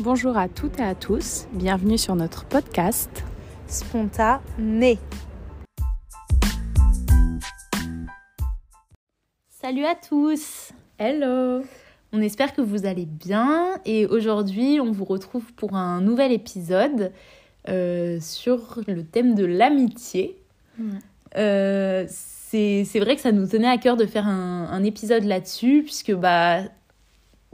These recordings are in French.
Bonjour à toutes et à tous, bienvenue sur notre podcast. Spontané. Salut à tous. Hello. On espère que vous allez bien et aujourd'hui on vous retrouve pour un nouvel épisode euh, sur le thème de l'amitié. Euh, c'est vrai que ça nous tenait à cœur de faire un, un épisode là-dessus puisque bah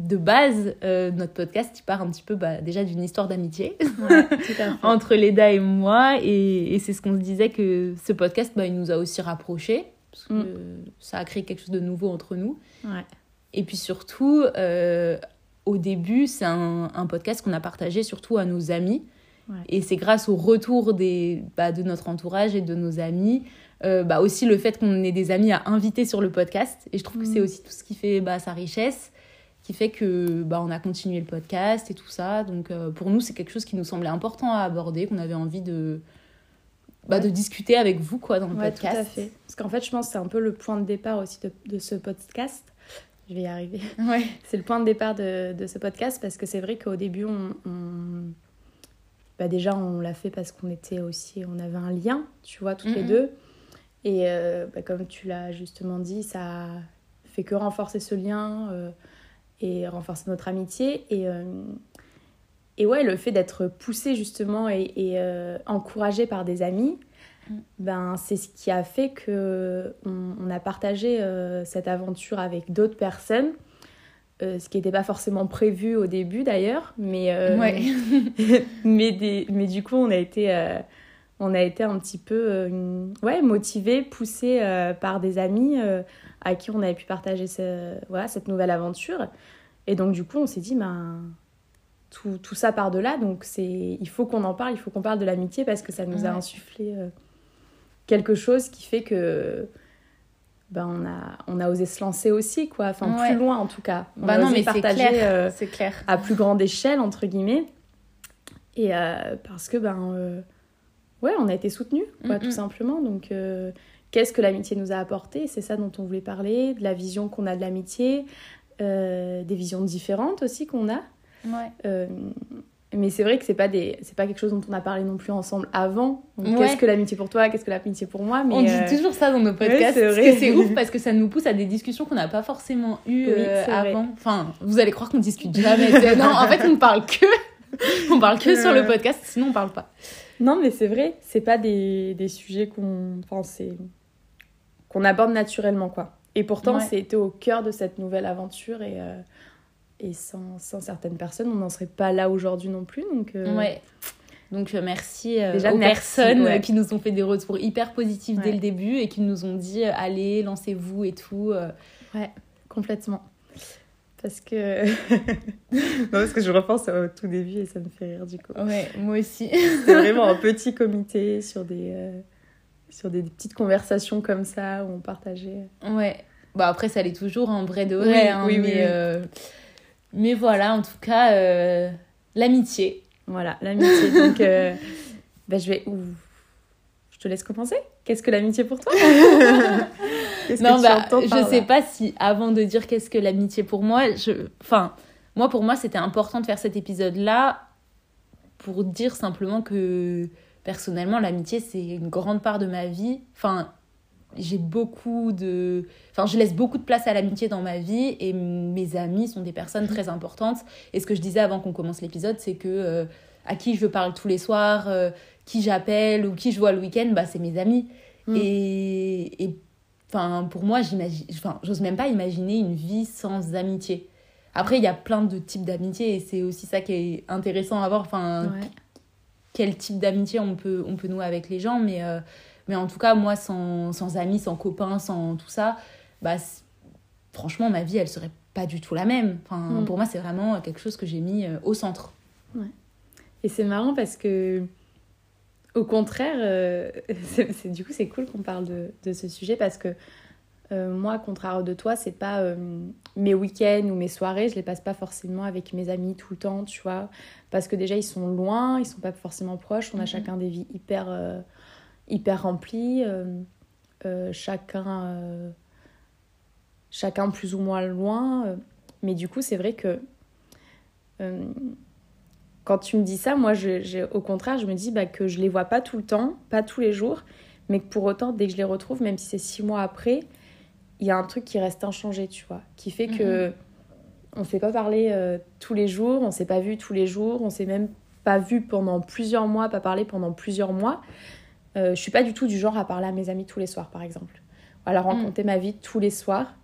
de base, euh, notre podcast, il part un petit peu bah, déjà d'une histoire d'amitié Ouais, entre Leda et moi. Et, et c'est ce qu'on se disait que ce podcast, bah, il nous a aussi rapprochés. Parce que Mm. ça a créé quelque chose de nouveau entre nous. Ouais. Et puis surtout, euh, au début, c'est un, un podcast qu'on a partagé surtout à nos amis. Ouais. Et c'est grâce au retour des, bah, de notre entourage et de nos amis. euh, bah, aussi le fait qu'on ait des amis à inviter sur le podcast. Et je trouve que Mm. c'est aussi tout ce qui fait bah, sa richesse qui fait que bah, on a continué le podcast et tout ça. Donc euh, pour nous, c'est quelque chose qui nous semblait important à aborder, qu'on avait envie de, bah, Ouais. de discuter avec vous quoi, dans le Ouais, tout podcast. à fait. Parce qu'en fait, je pense que c'est un peu le point de départ aussi de, de ce podcast. Je vais y arriver. Ouais. C'est le point de départ de, de ce podcast parce que c'est vrai qu'au début, on, on- Bah déjà, on l'a fait parce qu'on était aussi, on avait un lien, tu vois, toutes les deux. Et euh, bah, comme tu l'as justement dit, ça fait que renforcer ce lien euh, et renforcer notre amitié. Et, euh, et ouais, le fait d'être poussé justement et, et, euh, encouragé par des amis, Mm. ben, c'est ce qui a fait que on, on a partagé euh, cette aventure avec d'autres personnes. Euh, ce qui n'était pas forcément prévu au début d'ailleurs, mais, euh, Ouais. mais, des, mais du coup on a été, on a été un petit peu euh, ouais, motivés, poussés euh, par des amis euh, à qui on avait pu partager ce, voilà, cette nouvelle aventure. Et donc du coup on s'est dit, ben, tout, tout ça part de là, donc il faut qu'on en parle, il faut qu'on parle de l'amitié parce que ça nous a insufflé euh, quelque chose qui fait que ben, on, a, on a osé se lancer aussi, quoi. Enfin, Ouais. plus loin en tout cas. On Bah a non, osé mais partager, clair. euh, C'est clair. à plus grande échelle, entre guillemets. Et euh, parce que, ben, ouais, on a été soutenus, quoi, Mm, tout mm. simplement. Donc, euh, qu'est-ce que l'amitié nous a apporté? C'est ça dont on voulait parler, de la vision qu'on a de l'amitié, euh, des visions différentes aussi qu'on a. Ouais. Euh, mais c'est vrai que c'est pas des c'est pas quelque chose dont on a parlé non plus ensemble avant. Ouais. Qu'est-ce que l'amitié pour toi? Qu'est-ce que l'amitié pour moi? Mais, on dit toujours ça dans nos podcasts. c'est parce vrai. que c'est ouf parce que ça nous pousse à des discussions qu'on n'a pas forcément eues Oui, c'est vrai. avant. Enfin, vous allez croire qu'on discute jamais. Non, en fait, on parle que. On parle que sur le podcast, sinon on parle pas. Non, mais c'est vrai, c'est pas des, des sujets qu'on qu'on aborde naturellement, quoi. Et pourtant, Ouais. c'était au cœur de cette nouvelle aventure et, euh, et sans, sans certaines personnes, on n'en serait pas là aujourd'hui non plus. Donc, euh, Ouais. Donc euh, merci euh, Déjà, aux merci, personnes ouais. qui nous ont fait des retours hyper positifs dès Ouais. le début et qui nous ont dit allez, lancez-vous et tout. euh. complètement. Parce que. non, parce que je repense au tout début et ça me fait rire du coup. Ouais, moi aussi. C'était vraiment un petit comité sur des, euh, sur des petites conversations comme ça où on partageait. Ouais. Bah après, ça l'est toujours en vrai de Oui, vrai. hein, oui, oui, mais, oui. euh, mais voilà, en tout cas, euh, l'amitié. Voilà, l'amitié. Donc, bah, je vais. ouh, Je te laisse commencer. Qu'est-ce que l'amitié pour toi? Qu'est-ce Non, que bah, par je sais là pas si avant de dire qu'est-ce que l'amitié pour moi, je... enfin, moi pour moi c'était important de faire cet épisode-là pour dire simplement que personnellement l'amitié c'est une grande part de ma vie. Enfin, j'ai beaucoup de, enfin, je laisse beaucoup de place à l'amitié dans ma vie et mes amis sont des personnes très importantes. Et ce que je disais avant qu'on commence l'épisode, c'est que euh, à qui je parle tous les soirs, euh, qui j'appelle ou qui je vois le week-end, bah c'est mes amis. Et, et Enfin, pour moi, j'imagine, enfin, j'ose même pas imaginer une vie sans amitié. Après, il y a plein de types d'amitié et c'est aussi ça qui est intéressant à voir. Enfin, Ouais. quel type d'amitié on peut, on peut nouer avec les gens. Mais, euh, mais en tout cas, moi, sans, sans amis, sans copains, sans tout ça, bah, franchement, ma vie, elle serait pas du tout la même. Enfin, Mm. Pour moi, c'est vraiment quelque chose que j'ai mis euh, au centre. Et c'est marrant parce que, au contraire, euh, c'est, du coup, c'est cool qu'on parle de, de ce sujet parce que euh, moi, à contraire de toi, c'est pas euh, mes week-ends ou mes soirées, je les passe pas forcément avec mes amis tout le temps, tu vois. Parce que déjà, ils sont loin, ils sont pas forcément proches, on a Mhm. chacun des vies hyper, hyper remplies, chacun, chacun plus ou moins loin. mais du coup, c'est vrai que quand tu me dis ça, moi, je, au contraire, je me dis bah, que je les vois pas tout le temps, pas tous les jours, mais que pour autant, dès que je les retrouve, même si c'est six mois après, il y a un truc qui reste inchangé, tu vois, qui fait que mhm. on s'est pas parlé euh, tous les jours, on s'est pas vu tous les jours, on s'est même pas vu pendant plusieurs mois, pas parlé pendant plusieurs mois. Euh, je suis pas du tout du genre à parler à mes amis tous les soirs, par exemple, à leur mhm. raconter ma vie tous les soirs.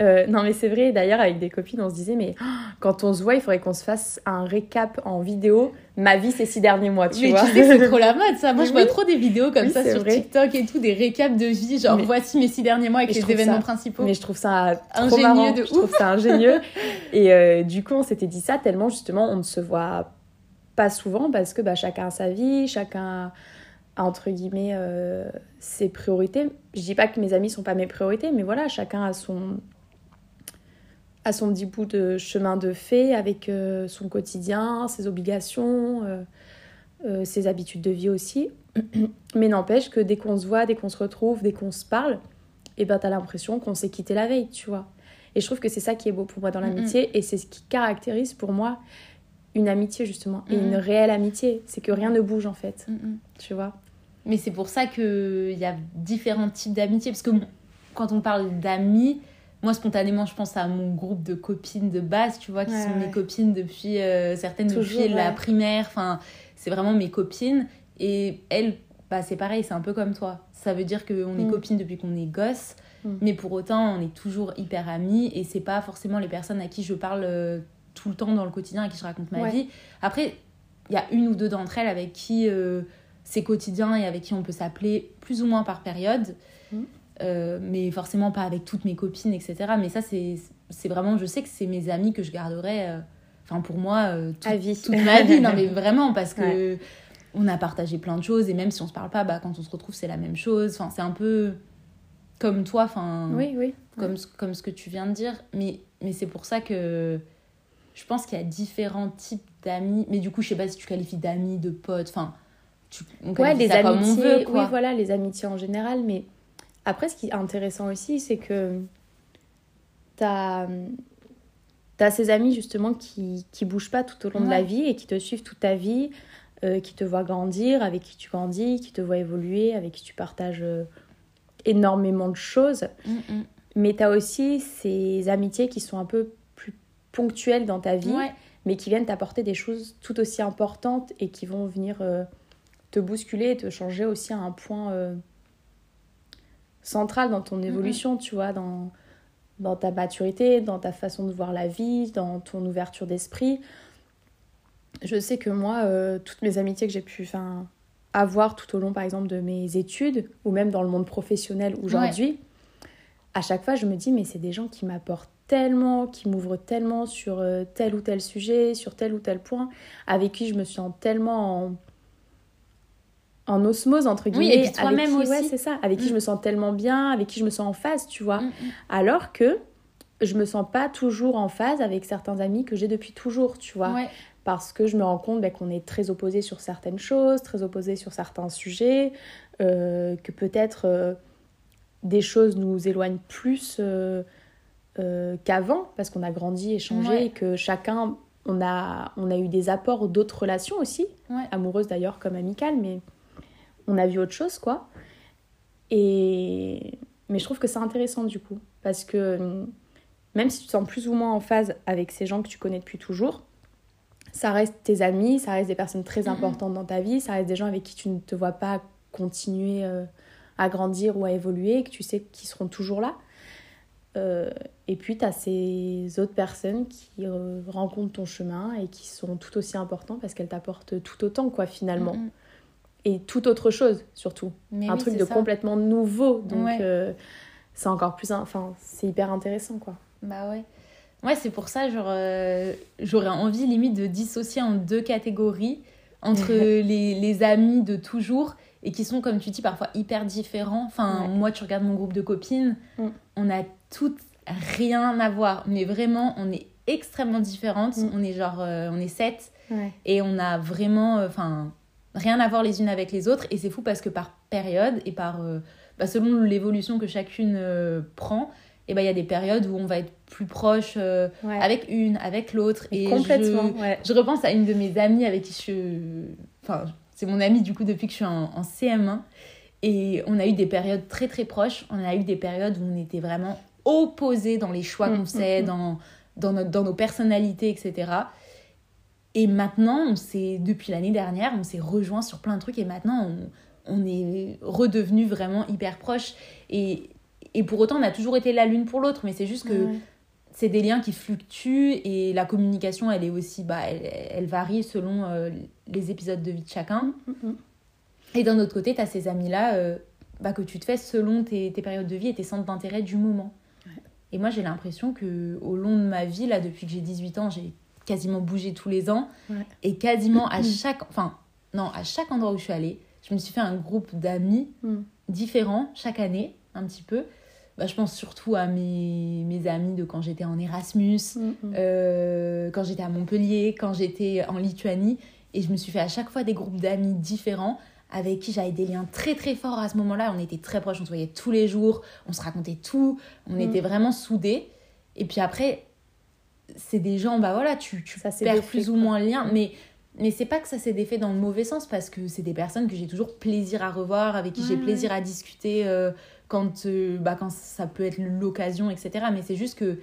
Euh, non, mais c'est vrai. D'ailleurs, avec des copines, on se disait, mais quand on se voit, il faudrait qu'on se fasse un récap en vidéo. Ma vie ces six derniers mois, tu mais vois. tu sais c'est trop la mode, ça. Moi, je vois trop des vidéos comme ça sur TikTok et tout, des récaps de vie, genre voici mes six derniers mois avec les événements principaux. Mais je trouve ça trop ingénieux marrant. De je trouve ça ingénieux. et euh, du coup, on s'était dit ça tellement justement, on ne se voit pas souvent parce que bah, chacun a sa vie, chacun a entre guillemets euh, ses priorités. Je dis pas que mes amis sont pas mes priorités, mais voilà, chacun a son à son petit bout de chemin de fait avec euh, son quotidien, ses obligations, euh, euh, ses habitudes de vie aussi. Mais n'empêche que dès qu'on se voit, dès qu'on se retrouve, dès qu'on se parle, et eh ben t'as l'impression qu'on s'est quitté la veille, tu vois. Et je trouve que c'est ça qui est beau pour moi dans l'amitié et c'est ce qui caractérise pour moi une amitié justement et une réelle amitié. C'est que rien ne bouge en fait, tu vois. Mais c'est pour ça qu'il y a différents types d'amitié parce que quand on parle d'amis, moi spontanément je pense à mon groupe de copines de base tu vois qui sont mes copines depuis euh, certaines depuis la primaire. Enfin c'est vraiment mes copines. Et elles bah c'est pareil c'est un peu comme toi. Ça veut dire qu'on est mm. copines depuis qu'on est gosse mm. mais pour autant on est toujours hyper amis. Et c'est pas forcément les personnes à qui je parle euh, tout le temps dans le quotidien à qui je raconte ma vie après il y a une ou deux d'entre elles avec qui euh, c'est quotidien et avec qui on peut s'appeler plus ou moins par période mm. Euh, mais forcément pas avec toutes mes copines, etc. Mais ça, c'est vraiment, je sais que c'est mes amis que je garderai, euh, enfin pour moi, euh, toute, vie. toute ma vie. non, mais vraiment, parce que on a partagé plein de choses et même si on se parle pas, bah, quand on se retrouve, c'est la même chose. Enfin, c'est un peu comme toi, enfin, oui, oui. Comme, comme ce que tu viens de dire. Mais, mais c'est pour ça que je pense qu'il y a différents types d'amis. Mais du coup, je sais pas si tu qualifies d'amis, de potes, enfin. Tu, on ouais, les amitiés, comme on veut, quoi. oui, voilà, les amitiés en général, mais après, ce qui est intéressant aussi, c'est que tu as, ces amis justement qui ne bougent pas tout au long de la vie et qui te suivent toute ta vie, euh, qui te voient grandir, avec qui tu grandis, qui te voient évoluer, avec qui tu partages euh, énormément de choses. Mm, mm. Mais tu as aussi ces amitiés qui sont un peu ponctuelles dans ta vie, mais qui viennent t'apporter des choses tout aussi importantes et qui vont venir euh, te bousculer et te changer aussi à un point centrale dans ton évolution, tu vois, dans, dans ta maturité, dans ta façon de voir la vie, dans ton ouverture d'esprit. Je sais que moi, euh, toutes mes amitiés que j'ai pu avoir tout au long, par exemple, de mes études, ou même dans le monde professionnel aujourd'hui, à chaque fois, je me dis, mais c'est des gens qui m'apportent tellement, qui m'ouvrent tellement sur euh, tel ou tel sujet, sur tel ou tel point, avec qui je me sens tellement en en osmose entre guillemets oui, et toi-même aussi ouais, c'est ça avec qui je mm. me sens tellement bien avec qui je me sens en phase tu vois mm, mm. alors que je me sens pas toujours en phase avec certains amis que j'ai depuis toujours tu vois parce que je me rends compte ben, qu'on est très opposés sur certaines choses très opposés sur certains sujets euh, que peut-être euh, des choses nous éloignent plus euh, qu'avant parce qu'on a grandi échangé et que chacun on a on a eu des apports d'autres relations aussi amoureuses d'ailleurs comme amicales mais on a vu autre chose, quoi. Et... Mais je trouve que c'est intéressant du coup, parce que hum, même si tu te sens plus ou moins en phase avec ces gens que tu connais depuis toujours, ça reste tes amis, ça reste des personnes très importantes dans ta vie, ça reste des gens avec qui tu ne te vois pas continuer euh, à grandir ou à évoluer, que tu sais qu'ils seront toujours là. Euh, et puis, tu as ces autres personnes qui euh, rencontrent ton chemin et qui sont tout aussi importantes parce qu'elles t'apportent tout autant, quoi, finalement et tout autre chose surtout. un truc de complètement nouveau. Donc euh, c'est encore plus... Enfin, c'est hyper intéressant quoi. Bah ouais. Ouais, c'est pour ça, genre, j'aurais envie limite de dissocier en deux catégories entre les, les, amis de toujours et qui sont, comme tu dis, parfois hyper différents. Enfin, moi, tu regardes mon groupe de copines, mm. on a toutes rien à voir, mais vraiment, on est extrêmement différentes. Mm. On est genre, euh, on est sept et on a vraiment, enfin, rien à voir les unes avec les autres. Et c'est fou parce que par période et par, euh, bah, selon l'évolution que chacune euh, prend, et ben il y a des périodes où on va être plus proche euh, Ouais. avec une, avec l'autre. Et Complètement, je, ouais. je repense à une de mes amies avec qui je. Enfin, c'est mon amie du coup depuis que je suis en, en CM1. Et on a eu des périodes très très proches. On a eu des périodes où on était vraiment opposés dans les choix Mm, qu'on mm, faisait, mm. dans, dans, notre- dans nos personnalités, etc. Et maintenant, on s'est, depuis l'année dernière, on s'est rejoints sur plein de trucs et maintenant, on, on est redevenus vraiment hyper proches. Et, et pour autant, on a toujours été la l'une pour l'autre, mais c'est juste que Ouais. C'est des liens qui fluctuent et la communication, elle est aussi, bah, elle, elle varie selon euh, les épisodes de vie de chacun. Mhm. Et d'un autre côté, tu as ces amis-là euh, bah, que tu te fais selon tes, tes périodes de vie et tes centres d'intérêt du moment. Et moi, j'ai l'impression que au long de ma vie, là, depuis que j'ai 18 ans, j'ai quasiment bougé tous les ans. Ouais. Et quasiment à chaque... Enfin, non, à chaque endroit où je suis allée, je me suis fait un groupe d'amis Mm. différents chaque année, un petit peu. Bah, je pense surtout à mes, mes amis de quand j'étais en Erasmus, Mhm. euh, quand j'étais à Montpellier, quand j'étais en Lituanie. Et je me suis fait à chaque fois des groupes d'amis différents avec qui j'avais des liens très très forts à ce moment-là. On était très proches, on se voyait tous les jours, on se racontait tout, on Mm. était vraiment soudés. Et puis après, c'est des gens, bah voilà, tu, tu Ça perds plus ou moins le lien. Mais, mais c'est pas que ça s'est défait dans le mauvais sens parce que c'est des personnes que j'ai toujours plaisir à revoir, avec qui j'ai Ouais, plaisir à discuter euh, quand, euh, bah, quand ça peut être l'occasion, etc. Mais c'est juste que,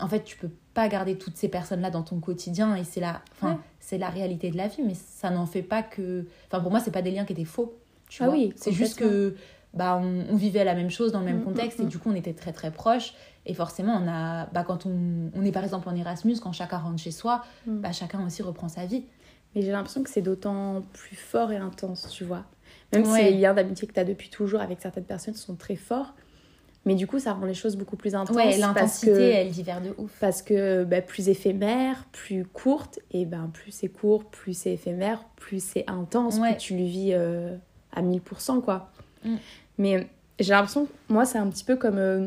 en fait, tu peux pas garder toutes ces personnes-là dans ton quotidien et c'est la, Ouais. c'est la réalité de la vie, mais ça n'en fait pas que. Enfin, pour moi, c'est pas des liens qui étaient faux. Tu Ah vois. oui, c'est juste que bah, on, on vivait la même chose dans le même Mm, contexte mm, et mm. du coup, on était très très proches. Et forcément, on a, bah, quand on, on est par exemple en Erasmus, quand chacun rentre chez soi, bah, chacun aussi reprend sa vie. Mais j'ai l'impression que c'est d'autant plus fort et intense, tu vois. Même Ouais. si les liens d'amitié que tu as depuis toujours avec certaines personnes sont très forts. Mais du coup, ça rend les choses beaucoup plus intenses. Ouais, l'intensité, elle diffère de ouf. Parce que bah, plus éphémère, plus courte, et ben plus c'est court, plus c'est éphémère, plus c'est intense, Ouais. plus tu le vis euh, à 1000%, quoi. Mm. Mais j'ai l'impression, moi, c'est un petit peu comme euh,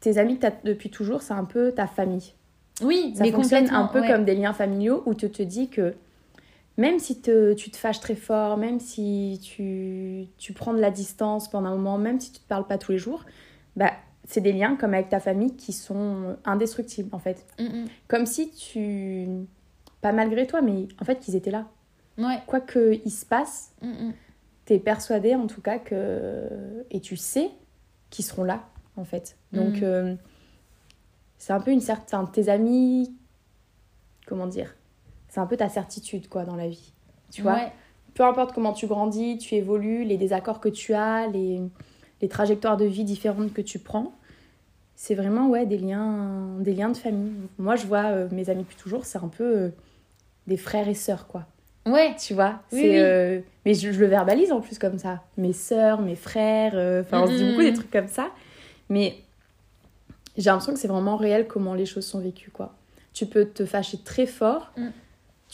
tes amis que tu as depuis toujours, c'est un peu ta famille. Oui, Ça mais fonctionne un peu ouais. comme des liens familiaux où tu te dis que même si te- tu te fâches très fort, même si tu, tu prends de la distance pendant un moment, même si tu te parles pas tous les jours, bah, c'est des liens comme avec ta famille qui sont indestructibles en fait. Mm, mm. Comme si tu... Pas malgré toi, mais en fait qu'ils étaient là. Ouais. Quoi qu'il se passe, Mm, mm. t'es persuadé en tout cas que... Et tu sais qu'ils seront là en fait. Donc euh, c'est un peu une certaine... Tes amis... Comment dire C'est un peu ta certitude quoi dans la vie. Tu vois Ouais. peu importe comment tu grandis, tu évolues, les désaccords que tu as, les, les trajectoires de vie différentes que tu prends, c'est vraiment ouais, des, liens, des liens de famille. Moi, je vois euh, mes amis depuis toujours, c'est un peu euh, des frères et sœurs, quoi. Ouais. Tu vois Oui, c'est, oui. euh, Mais je, je le verbalise en plus comme ça. Mes sœurs, mes frères, enfin, on se dit Mhm. beaucoup des trucs comme ça. Mais j'ai l'impression que c'est vraiment réel comment les choses sont vécues, quoi. Tu peux te fâcher très fort. Mm.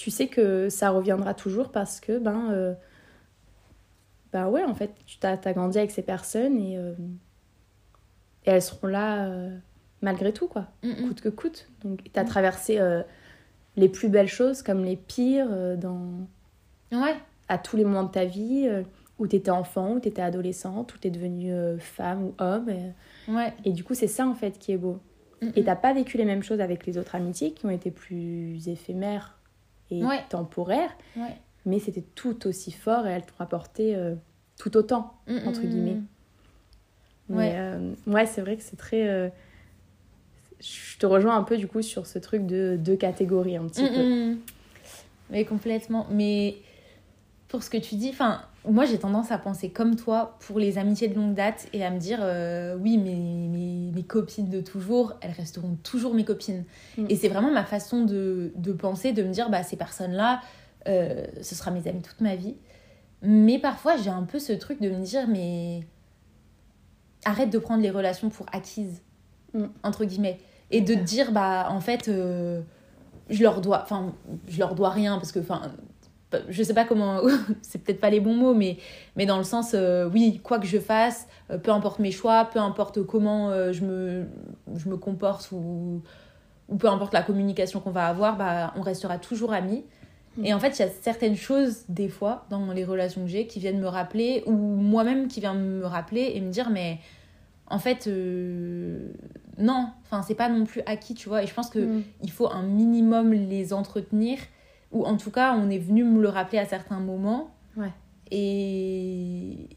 Tu sais que ça reviendra toujours parce que, ben, euh, ben ouais, en fait, tu t'as, t'as grandi avec ces personnes et, euh, et elles seront là euh, malgré tout, quoi, Mm, mm. coûte que coûte. Donc, t'as traversé euh, les plus belles choses comme les pires dans, Ouais. à tous les moments de ta vie, où t'étais enfant, où t'étais adolescente, où t'es devenue euh, femme ou homme. Et, Ouais. et du coup, c'est ça, en fait, qui est beau. Mm, Et mm. t'as pas vécu les mêmes choses avec les autres amitiés qui ont été plus éphémères et Ouais. temporaires, Ouais. mais c'était tout aussi fort et elles t'ont apporté euh, tout autant, Mm, entre mm, guillemets. mm. Mais Ouais. euh, ouais, c'est vrai que c'est très. euh, je te rejoins un peu du coup sur ce truc de deux catégories un petit peu. Mais complètement. Mais pour ce que tu dis, enfin, moi j'ai tendance à penser comme toi pour les amitiés de longue date et à me dire, euh, oui, mes, mes, mes copines de toujours, elles resteront toujours mes copines. Mm. Et c'est vraiment ma façon de, de penser, de me dire, bah, ces personnes-là, euh, ce sera mes amis toute ma vie. Mais parfois j'ai un peu ce truc de me dire, mais arrête de prendre les relations pour acquises, Mm. entre guillemets. Et de te dire, bah, en fait, euh, je leur dois, enfin, je leur dois rien parce que, enfin, je sais pas comment, c'est peut-être pas les bons mots, mais, mais dans le sens, euh, oui, quoi que je fasse, euh, peu importe mes choix, peu importe comment euh, je, me, je me comporte ou, ou peu importe la communication qu'on va avoir, bah, on restera toujours amis. Mm. Et en fait, il y a certaines choses, des fois, dans les relations que j'ai, qui viennent me rappeler, ou moi-même qui vient me rappeler et me dire, mais en fait, non, enfin, c'est pas non plus acquis, tu vois. Et je pense qu'il Mm. il faut un minimum les entretenir, ou en tout cas, on est venu me le rappeler à certains moments. Ouais. Et,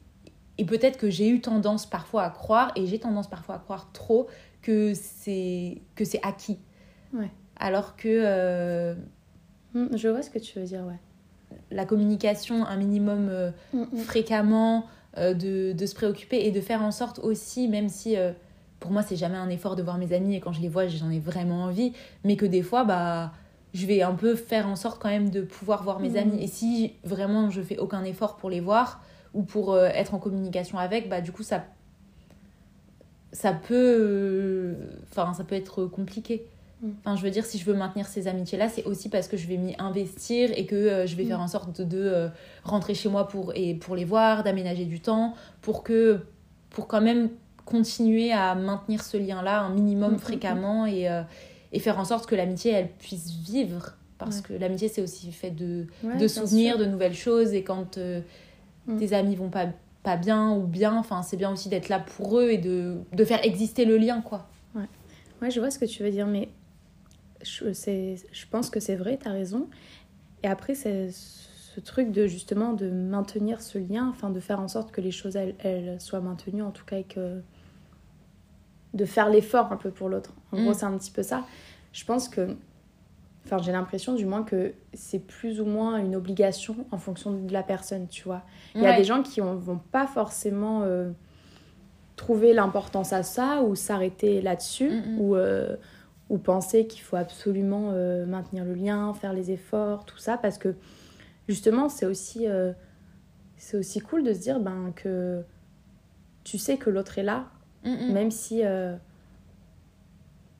et peut-être que j'ai eu tendance parfois à croire, et j'ai tendance parfois à croire trop, que c'est acquis. Ouais. Alors que euh, Mm, Je vois ce que tu veux dire, ouais. la communication, un minimum euh, Mm, fréquemment, euh, de, de se préoccuper et de faire en sorte aussi, même si euh, pour moi c'est jamais un effort de voir mes amis et quand je les vois j'en ai vraiment envie, mais que des fois bah je vais un peu faire en sorte quand même de pouvoir voir mes Mhm. amis et si vraiment je fais aucun effort pour les voir ou pour euh, être en communication avec, bah du coup ça ça peut euh, enfin ça peut être compliqué. Mhm. Enfin, je veux dire, si je veux maintenir ces amitiés-là, c'est aussi parce que je vais m'y investir et que euh, je vais Mhm. faire en sorte de, de, euh, rentrer chez moi pour, et pour les voir, d'aménager du temps, pour que pour quand même continuer à maintenir ce lien-là un minimum fréquemment et, et faire en sorte que l'amitié, elle puisse vivre. Parce Ouais. que l'amitié, c'est aussi fait de, Ouais, de souvenirs, de nouvelles choses. Et quand euh, Mhm. tes amis vont pas, pas bien ou bien, enfin, c'est bien aussi d'être là pour eux et de, de faire exister le lien, quoi. Ouais, je vois ce que tu veux dire, mais je, je pense que c'est vrai, tu as raison. Et après, c'est ce truc de justement de maintenir ce lien, enfin de faire en sorte que les choses elles, elles soient maintenues, en tout cas, et que de faire l'effort un peu pour l'autre. En Mm. gros, c'est un petit peu ça. Je pense que, enfin, j'ai l'impression du moins que c'est plus ou moins une obligation en fonction de la personne, tu vois. Il y a des gens qui ne vont pas forcément euh, trouver l'importance à ça ou s'arrêter là-dessus Mm, mm. ou, euh, ou penser qu'il faut absolument euh, maintenir le lien, faire les efforts, tout ça parce que justement c'est aussi, c'est aussi cool de se dire ben, que tu sais que l'autre est là Même si euh,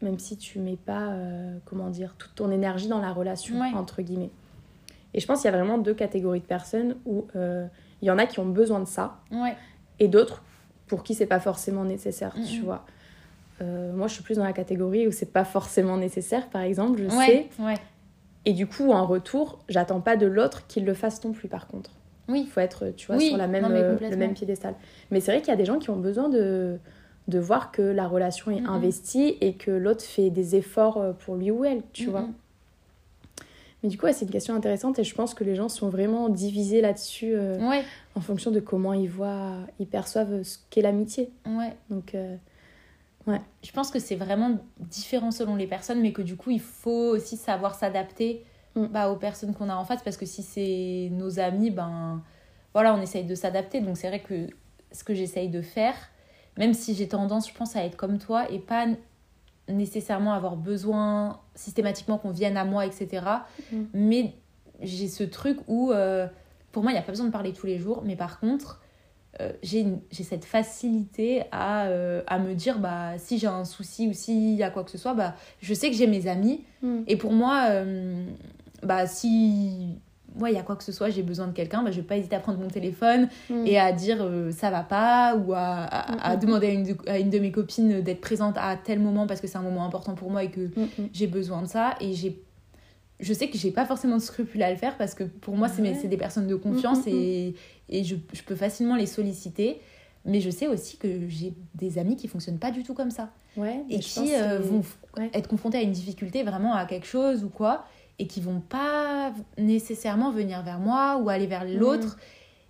même si tu mets pas euh, comment dire toute ton énergie dans la relation Ouais. entre guillemets et je pense qu'il y a vraiment deux catégories de personnes où euh, il y en a qui ont besoin de ça Ouais. et d'autres pour qui c'est pas forcément nécessaire tu vois Euh, moi je suis plus dans la catégorie où c'est pas forcément nécessaire par exemple je Ouais. sais Ouais. et du coup en retour j'attends pas de l'autre qu'il le fasse non plus par contre Oui. il faut être tu vois Oui, sur la même, non, le même piédestal mais c'est vrai qu'il y a des gens qui ont besoin de de voir que la relation est investie et que l'autre fait des efforts euh, pour lui ou elle tu Mm, vois mais du coup ouais, c'est une question intéressante et je pense que les gens sont vraiment divisés là-dessus euh, Ouais. en fonction de comment ils voient ils perçoivent ce qu'est l'amitié Ouais. donc euh, Je pense que c'est vraiment différent selon les personnes, mais que du coup, il faut aussi savoir s'adapter Mm. bah, aux personnes qu'on a en face, parce que si c'est nos amis, ben voilà, on essaye de s'adapter. Donc c'est vrai que ce que j'essaye de faire, même si j'ai tendance, je pense, à être comme toi et pas nécessairement avoir besoin systématiquement qu'on vienne à moi, etc. Mm. Mais j'ai ce truc où, euh, pour moi, il n'y a pas besoin de parler tous les jours, mais par contre, euh, j'ai cette facilité à, euh, à me dire bah si j'ai un souci ou s'il y a quoi que ce soit bah je sais que j'ai mes amis mm. et pour moi bah si moi il y a quoi que ce soit j'ai besoin de quelqu'un bah je vais pas hésiter à prendre mon téléphone Mm. et à dire euh, ça va pas ou à, à, à Mm, mm, demander à une, de, à une de mes copines d'être présente à tel moment parce que c'est un moment important pour moi et que j'ai besoin de ça et j'ai je sais que j'ai pas forcément de scrupules à le faire parce que pour moi Ouais. c'est des personnes de confiance et, et je, je peux facilement les solliciter mais je sais aussi que j'ai des amis qui fonctionnent pas du tout comme ça ouais et qui euh, vont ouais. être confrontés à une difficulté vraiment à quelque chose ou quoi et qui vont pas nécessairement venir vers moi ou aller vers l'autre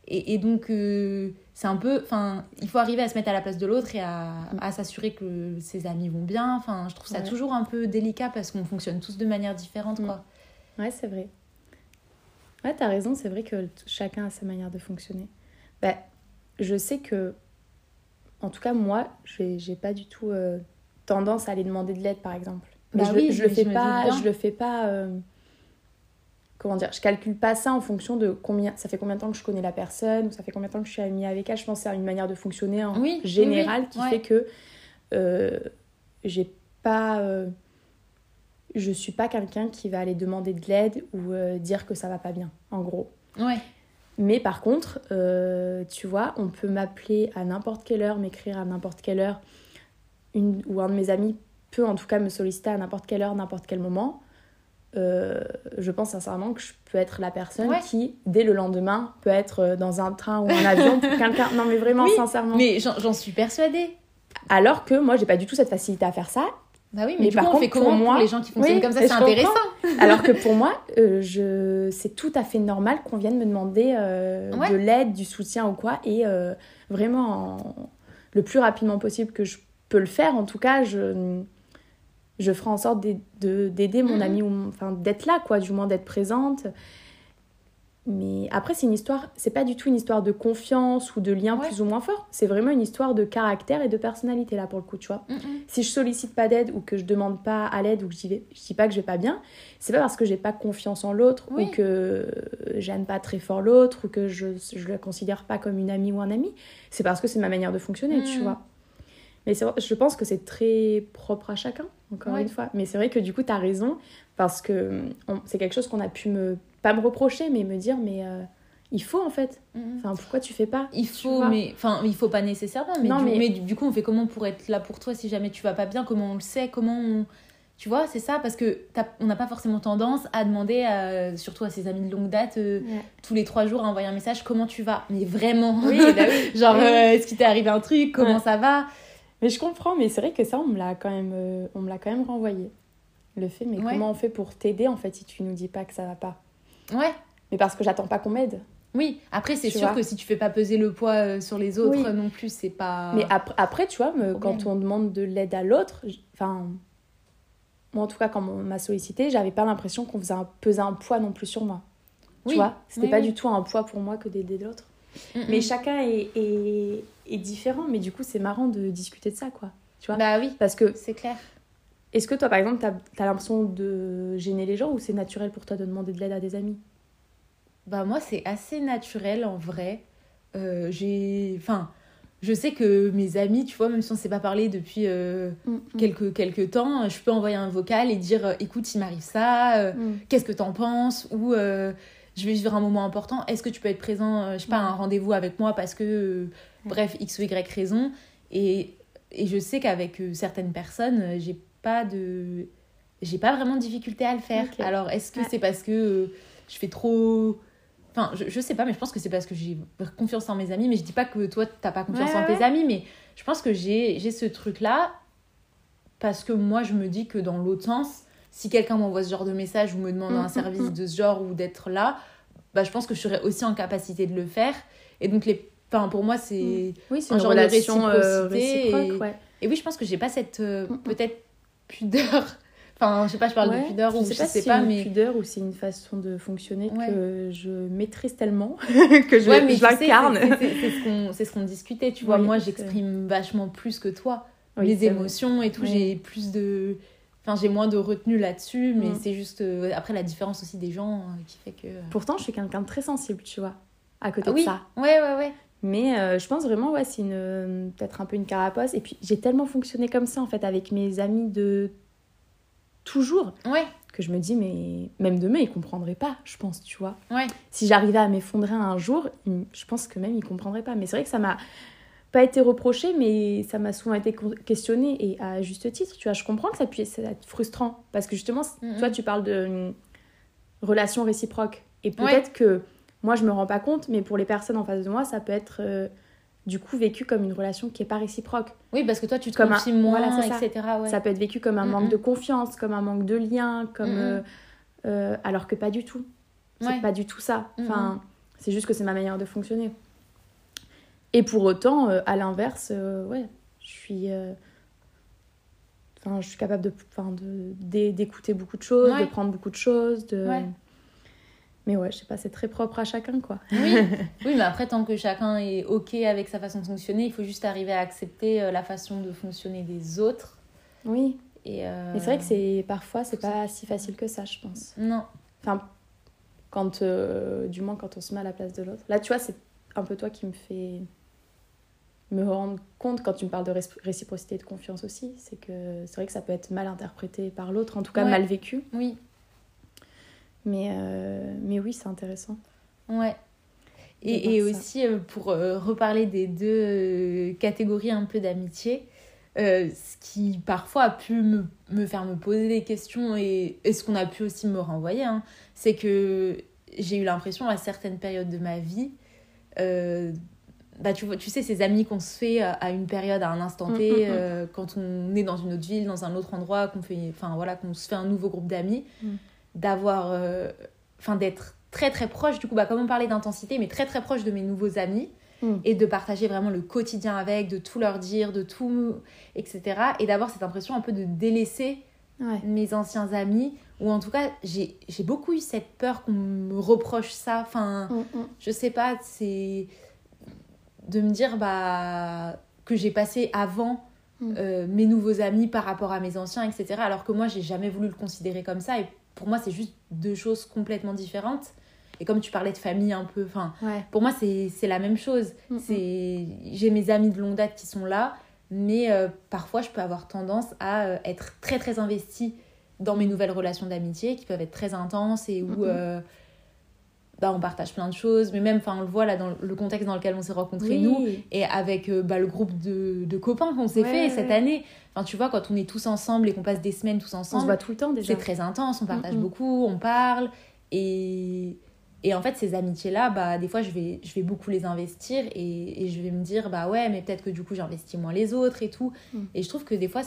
et, et donc euh, c'est un peu enfin il faut arriver à se mettre à la place de l'autre et à, Mm. à s'assurer que ses amis vont bien enfin je trouve ça Ouais. toujours un peu délicat parce qu'on fonctionne tous de manière différente Mm. quoi Ouais, c'est vrai. Ouais, t'as raison, c'est vrai que chacun a sa manière de fonctionner. Bah, je sais que, en tout cas, moi, j'ai j'ai pas du tout euh, tendance à aller demander de l'aide, par exemple. Mais Bah je, oui, je le je fais me doute pas, je le fais pas. Comment dire Je calcule pas ça en fonction de combien. Ça fait combien de temps que je connais la personne, ou ça fait combien de temps que je suis amie avec elle. Je pense c'est une manière de fonctionner en Oui, général oui, qui ouais. fait que euh, j'ai pas. euh, je suis pas quelqu'un qui va aller demander de l'aide ou euh, dire que ça va pas bien, en gros. ouais Mais par contre, euh, tu vois, on peut m'appeler à n'importe quelle heure, m'écrire à n'importe quelle heure, une, ou un de mes amis peut en tout cas me solliciter à n'importe quelle heure, n'importe quel moment. Euh, je pense sincèrement que je peux être la personne Ouais. qui, dès le lendemain, peut être euh, dans un train ou un avion pour quelqu'un. Non, mais vraiment, Oui, sincèrement. mais j'en suis persuadée Alors que moi, j'ai pas du tout cette facilité à faire ça. Bah oui, mais, Mais du par coup, on contre, fait pour comment pour moi- les gens qui fonctionnent Oui, comme ça C'est intéressant. Alors que pour moi, euh, je... c'est tout à fait normal qu'on vienne me demander euh, Ouais. de l'aide, du soutien ou quoi. Et vraiment, en- le plus rapidement possible que je peux le faire, en tout cas, je, je ferai en sorte d'ai- de- d'aider mon Mhm. ami, ou enfin d'être là, quoi, du moins d'être présente. Mais après, c'est une histoire, c'est pas du tout une histoire de confiance ou de lien Ouais. plus ou moins fort. C'est vraiment une histoire de caractère et de personnalité, là, pour le coup, tu vois Mm, mm. si je sollicite pas d'aide ou que je demande pas à l'aide ou que je dis, je dis pas que je vais pas bien, c'est pas parce que j'ai pas confiance en l'autre Oui. ou que j'aime pas très fort l'autre ou que je je le considère pas comme une amie ou un ami. C'est parce que c'est ma manière de fonctionner, tu Mm. vois. Mais je pense que c'est très propre à chacun, encore Ouais. une fois. Mais c'est vrai que du coup, tu as raison parce que c'est quelque chose qu'on a pu me pas me reprocher, mais me dire, mais euh, il faut en fait. Mm, mm. Enfin, pourquoi tu fais pas Il faut, mais enfin, il faut pas nécessairement. Mais, Non, du, mais- mais du, coup, on fait comment pour être là pour toi si jamais tu vas pas bien? Comment on le sait? Comment on... Tu vois, c'est ça, parce que on n'a pas forcément tendance à demander, à- surtout à ses amis de longue date, euh, tous les trois jours, à envoyer un message comment tu vas? Mais vraiment Oui, bah oui. Genre, Oui. euh, est-ce qu'il t'est arrivé un truc? Comment Ouais. ça va? Mais je comprends, mais c'est vrai que ça, on me l'a quand même, euh, on me l'a quand même renvoyé. Le fait, mais Ouais. comment on fait pour t'aider en fait si tu nous dis pas que ça va pas? Ouais. Mais parce que j'attends pas qu'on m'aide. Oui, après, c'est sûr que si tu fais pas peser le poids euh, sur les autres Oui. euh, non plus, c'est pas. Mais après, après, tu vois, me- quand on demande de l'aide à l'autre, enfin, moi en tout cas, quand on m'a sollicité, j'avais pas l'impression qu'on faisait un, pesait un poids non plus sur moi. Oui. Tu vois, c'était Oui, pas du tout un poids pour moi que d'aider l'autre. Mais chacun est, est, est différent, mais du coup, c'est marrant de discuter de ça, quoi. Tu vois Bah oui, Parce que c'est clair. Est-ce que toi, par exemple, t'as as, l'impression de gêner les gens ou c'est naturel pour toi de demander de l'aide à des amis? Bah moi c'est assez naturel en vrai. Euh, j'ai enfin je sais que mes amis, tu vois, même si on ne s'est pas parlé depuis euh, quelques, quelques temps, je peux envoyer un vocal et dire euh, écoute, il m'arrive ça, euh, Mm. qu'est-ce que t'en penses? Ou je vais vivre un moment important, est-ce que tu peux être présent, euh, je sais pas, à un rendez-vous avec moi parce que, euh, bref, X ou Y raison. Et, et je sais qu'avec euh, certaines personnes, j'ai pas de. J'ai pas vraiment de difficulté à le faire. Alors, est-ce que Ouais. c'est parce que je fais trop. Enfin, je, je sais pas, mais je pense que c'est parce que j'ai confiance en mes amis. Mais je dis pas que toi, t'as pas confiance Ouais, en ouais, tes amis, mais je pense que j'ai j'ai ce truc-là parce que moi, je me dis que dans l'autre sens, si quelqu'un m'envoie ce genre de message ou me demande Mm, un mm, service mm. de ce genre ou d'être là, bah, je pense que je serais aussi en capacité de le faire. Et donc, les... enfin, pour moi, c'est. Oui, Un une genre de relation euh, réciprocité réciproque, et- ouais. Et oui, je pense que j'ai pas cette euh, Mm, mm. peut-être pudeur. Enfin, je sais pas, je parle Ouais, de pudeur ou je sais sais pas si c'est pas, une mais. pudeur ou c'est une façon de fonctionner Ouais. que je maîtrise tellement que je, mais sais, l'incarne. c'est- ce qu'on ce discutait, tu vois. Oui, moi, j'exprime vachement plus que toi. Oui, les vrai. émotions et tout, j'ai plus de. Enfin, j'ai moins de retenue là-dessus, mais Mm. c'est juste. euh, après, la différence aussi des gens euh, qui fait que. Pourtant, je suis quelqu'un de très sensible, tu vois, à côté Ah de oui, ça. ouais, ouais, ouais. Mais euh, je pense vraiment, ouais, c'est une peut-être un peu une carapace. Et puis, j'ai tellement fonctionné comme ça, en fait, avec mes amis de toujours, Ouais, que je me dis, mais même demain, ils comprendraient pas, je pense, tu vois. ouais. si j'arrivais à m'effondrer un jour, je pense que même ils comprendraient pas. Mais c'est vrai que ça m'a pas été reproché, mais ça m'a souvent été questionné et à juste titre. Tu vois, je comprends que ça puisse être frustrant parce que justement, Mhm. toi, tu parles de hum, relation réciproque et peut-être que moi, je me rends pas compte, mais pour les personnes en face de moi, ça peut être euh, du coup vécu comme une relation qui est pas réciproque. Oui, parce que toi, tu te Comme un- confies moins, voilà, ça. etc. Ouais. Ça peut être vécu comme un manque de confiance, comme un manque de lien, comme euh, euh, alors que pas du tout. C'est Ouais. pas du tout ça. Enfin, c'est juste que c'est ma manière de fonctionner. Et pour autant, euh, à l'inverse, euh, ouais, je suis, euh, enfin, je suis capable de, enfin, de d'écouter beaucoup de choses, Ouais. de prendre beaucoup de choses, de. Ouais. Mais ouais, je sais pas, c'est très propre à chacun, quoi. Oui. oui, mais après, tant que chacun est OK avec sa façon de fonctionner, il faut juste arriver à accepter la façon de fonctionner des autres. Oui. Et euh, Mais c'est vrai que c'est parfois c'est pas si facile que ça, je pense. Non. Enfin, quand, euh, du moins quand on se met à la place de l'autre. Là, tu vois, c'est un peu toi qui me fait me rendre compte quand tu me parles de ré- réciprocité et de confiance aussi. C'est que c'est vrai que ça peut être mal interprété par l'autre, en tout cas Ouais. mal vécu. Oui. Mais, euh, mais oui, c'est intéressant. Ouais. Et, aussi, euh, pour euh, reparler des deux catégories un peu d'amitié, ce qui parfois a pu me, me faire me poser des questions et, et ce qu'on a pu aussi me renvoyer, hein, c'est que j'ai eu l'impression à certaines périodes de ma vie, bah, tu, vois, tu sais, ces amis qu'on se fait à une période, à un instant T, Mm, mm, mm. euh, quand on est dans une autre ville, dans un autre endroit, qu'on fait, enfin voilà, qu'on se fait un nouveau groupe d'amis, d'avoir, euh, enfin d'être très très proche, du coup, bah, comme on parlait d'intensité, mais très très proche de mes nouveaux amis, et de partager vraiment le quotidien avec, de tout leur dire, de tout, etc. Et d'avoir cette impression un peu de délaisser Ouais. mes anciens amis, ou en tout cas, j'ai j'ai beaucoup eu cette peur qu'on me reproche ça, enfin Mm, mm. je sais pas, c'est de me dire bah que j'ai passé avant Mm. euh, mes nouveaux amis par rapport à mes anciens, etc. Alors que moi, j'ai jamais voulu le considérer comme ça. Et pour moi, c'est juste deux choses complètement différentes. Et comme tu parlais de famille un peu, enfin, Ouais. pour moi, c'est la même chose. Mm, mm. C'est J'ai mes amis de longue date qui sont là, mais euh, parfois, je peux avoir tendance à euh, être très, très investie dans mes nouvelles relations d'amitié qui peuvent être très intenses et où. Bah, on partage plein de choses. Mais même, enfin, on le voit là dans le contexte dans lequel on s'est rencontrés, Oui. nous, et avec euh, bah, le groupe de, de copains qu'on s'est Ouais, fait ouais, cette année. Enfin, tu vois, quand on est tous ensemble et qu'on passe des semaines tous On ensemble, se voit tout le temps déjà. c'est très intense, on partage Mhm. beaucoup, on parle. Et, et en fait, ces amitiés-là, bah, des fois, je vais, je vais beaucoup les investir et, et je vais me dire, bah ouais, mais peut-être que du coup, j'investis moins les autres et tout. Mhm. Et je trouve que des fois,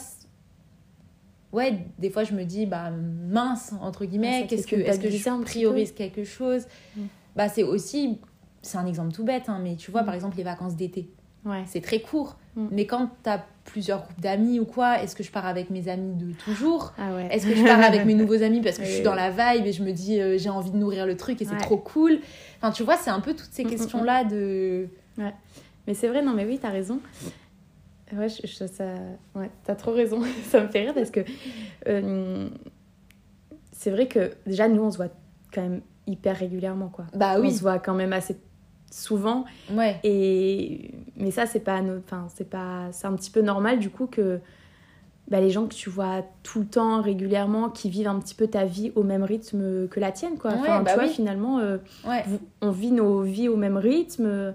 ouais, des fois, je me dis, bah mince, entre Ouais, guillemets, te qu'est-ce que, est-ce que je priorise quelque chose Mhm. Bah, c'est aussi, c'est un exemple tout bête, hein, mais tu vois, Mhm. par exemple, les vacances d'été Ouais. c'est très court. Mm. Mais quand t'as plusieurs groupes d'amis ou quoi, est-ce que je pars avec mes amis de toujours Ah ouais. Est-ce que je pars avec mes nouveaux amis parce que je suis dans la vibe et je me dis euh, j'ai envie de nourrir le truc et c'est Ouais. trop cool Enfin, tu vois, c'est un peu toutes ces Mm, mm, questions-là de. Mais c'est vrai, non, mais oui, t'as raison. Ouais, je, je- ça... ouais, t'as trop raison. ça me fait rire parce que euh, c'est vrai que déjà, nous, on se voit quand même hyper régulièrement, quoi. Bah On oui, se voit quand même assez souvent. ouais. Et... Mais ça, c'est pas, no- enfin, c'est pas... C'est un petit peu normal, du coup, que bah, les gens que tu vois tout le temps, régulièrement, qui vivent un petit peu ta vie au même rythme que la tienne, quoi. Ouais, Enfin, bah tu vois, oui. finalement... euh, ouais. on vit nos vies au même rythme,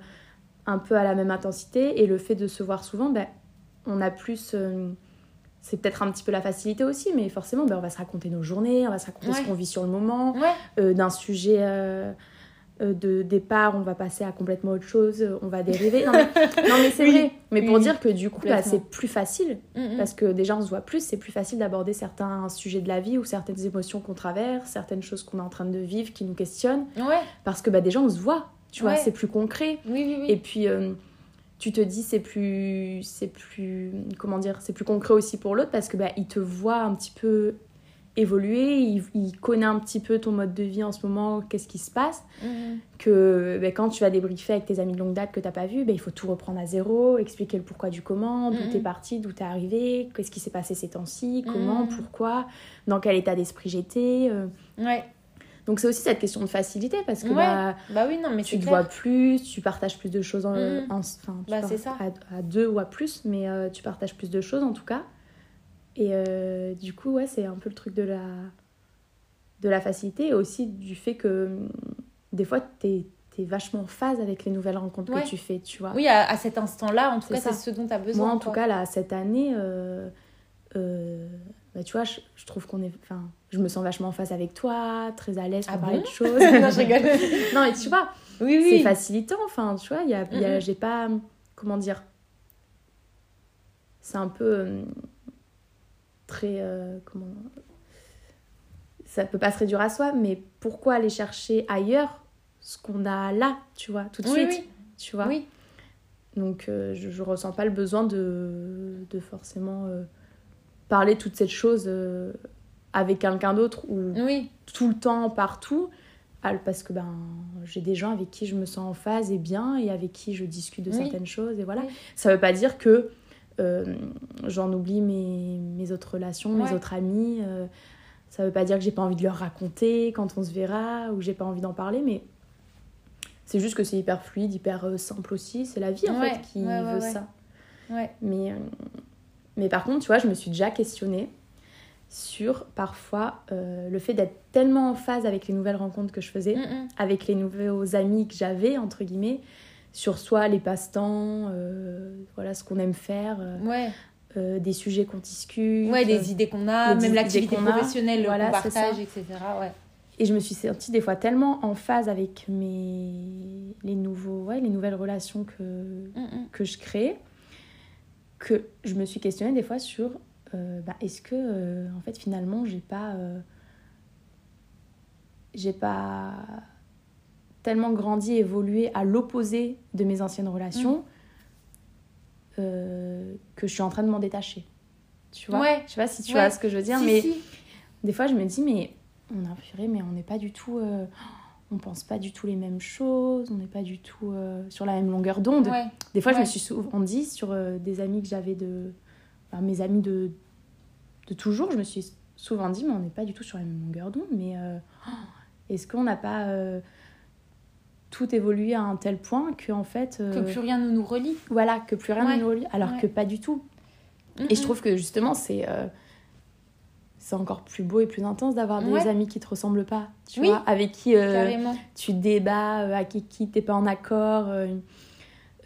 un peu à la même intensité, et le fait de se voir souvent, ben, on a plus. euh, c'est peut-être un petit peu la facilité aussi, mais forcément, ben, on va se raconter nos journées, on va se raconter ce qu'on vit sur le moment. Ouais, Euh, D'un sujet euh, de départ, on va passer à complètement autre chose, on va dériver. Non, mais, c'est Oui. vrai. Mais pour dire que du coup, bah, c'est plus facile, Mm, mm. parce que déjà, on se voit plus, c'est plus facile d'aborder certains sujets de la vie ou certaines émotions qu'on traverse, certaines choses qu'on est en train de vivre qui nous questionnent ouais. parce que bah, déjà on se voit tu vois c'est plus concret Oui, oui, oui. et puis euh, tu te dis c'est plus c'est plus comment dire c'est plus concret aussi pour l'autre parce que bah il te voit un petit peu évoluer il, il connaît un petit peu ton mode de vie en ce moment qu'est-ce qui se passe mm. que bah, quand tu vas débriefer avec tes amis de longue date que t'as pas vu bah, il faut tout reprendre à zéro expliquer le pourquoi du comment d'où Mhm. t'es parti d'où t'es arrivé qu'est-ce qui s'est passé ces temps-ci comment Mhm. pourquoi dans quel état d'esprit j'étais euh. Ouais. Donc c'est aussi cette question de facilité parce que Ouais. bah, Bah oui, non, mais tu te clair. vois plus, tu partages plus de choses en, Mhm. en- tu Bah, ça. À, à deux ou à plus, mais euh, tu partages plus de choses en tout cas. Et euh, du coup, ouais, c'est un peu le truc de la, de la facilité et aussi du fait que hum, des fois, t'es es vachement en phase avec les nouvelles rencontres Ouais. que tu fais, tu vois. Oui, à, à cet instant-là, en tout cas, c'est ce dont tu as besoin. Moi, en tout cas, là, cette année, euh, bah, tu vois, je, je trouve qu'on est. Enfin, je me sens vachement en phase avec toi, très à l'aise pour Ah parler bon de choses. non, je rigole. non, mais tu vois, Oui, c'est facilitant enfin tu vois il y a, y a- j'ai pas comment dire c'est un peu euh, très euh, comment ça peut pas se réduire à soi mais pourquoi aller chercher ailleurs ce qu'on a là tu vois tout de Oui, suite oui. tu vois Oui. donc euh, je, je ressens pas le besoin de, de forcément parler toutes ces choses euh, avec quelqu'un d'autre ou Oui. tout le temps, partout, parce que ben, j'ai des gens avec qui je me sens en phase et bien, et avec qui je discute de Oui. certaines choses, et voilà. Oui. Ça veut pas dire que euh, j'en oublie mes, mes autres relations, mes autres amis. euh, ça veut pas dire que j'ai pas envie de leur raconter quand on se verra, ou j'ai pas envie d'en parler, mais c'est juste que c'est hyper fluide, hyper euh, simple aussi. C'est la vie, en Ouais, fait, qui ouais, veut ça. Mais, mais par contre, tu vois, je me suis déjà questionnée sur parfois euh, le fait d'être tellement en phase avec les nouvelles rencontres que je faisais, Mm, mm. avec les nouveaux amis que j'avais, entre guillemets, sur soit les passe-temps, euh, voilà ce qu'on aime faire, euh, Ouais. euh, des sujets qu'on discute. Ouais, des idées qu'on a, même l'activité professionnelle voilà, qu'on partage, etc. Ouais. et je me suis sentie des fois tellement en phase avec mes les nouveaux ouais, les nouvelles relations que mm. que je crée que je me suis questionnée des fois sur euh, bah, est-ce que euh, en fait finalement j'ai pas euh, j'ai pas tellement grandi évolué à l'opposé de mes anciennes relations euh, que je suis en train de m'en détacher tu vois? Ouais. je sais pas si tu Ouais. vois ce que je veux dire Si, mais si. des fois je me dis mais on a mais on n'est pas du tout on pense pas du tout les mêmes choses on n'est pas du tout euh, sur la même longueur d'onde Ouais. des fois, je me suis souvent dit sur euh, des amis que j'avais de. enfin, mes amis de, de toujours, je me suis souvent dit, mais on n'est pas du tout sur la même longueur d'onde, mais euh, oh, est-ce qu'on n'a pas tout évolué à un tel point que, en fait. Que plus rien ne nous relie. Voilà, que plus rien Ouais. ne nous relie, alors que pas du tout. Mm, Et je trouve que justement, c'est. C'est encore plus beau et plus intense d'avoir des Ouais. amis qui te ressemblent pas, tu Oui. vois, avec qui euh, tu débats, euh, avec qui t'es pas en accord,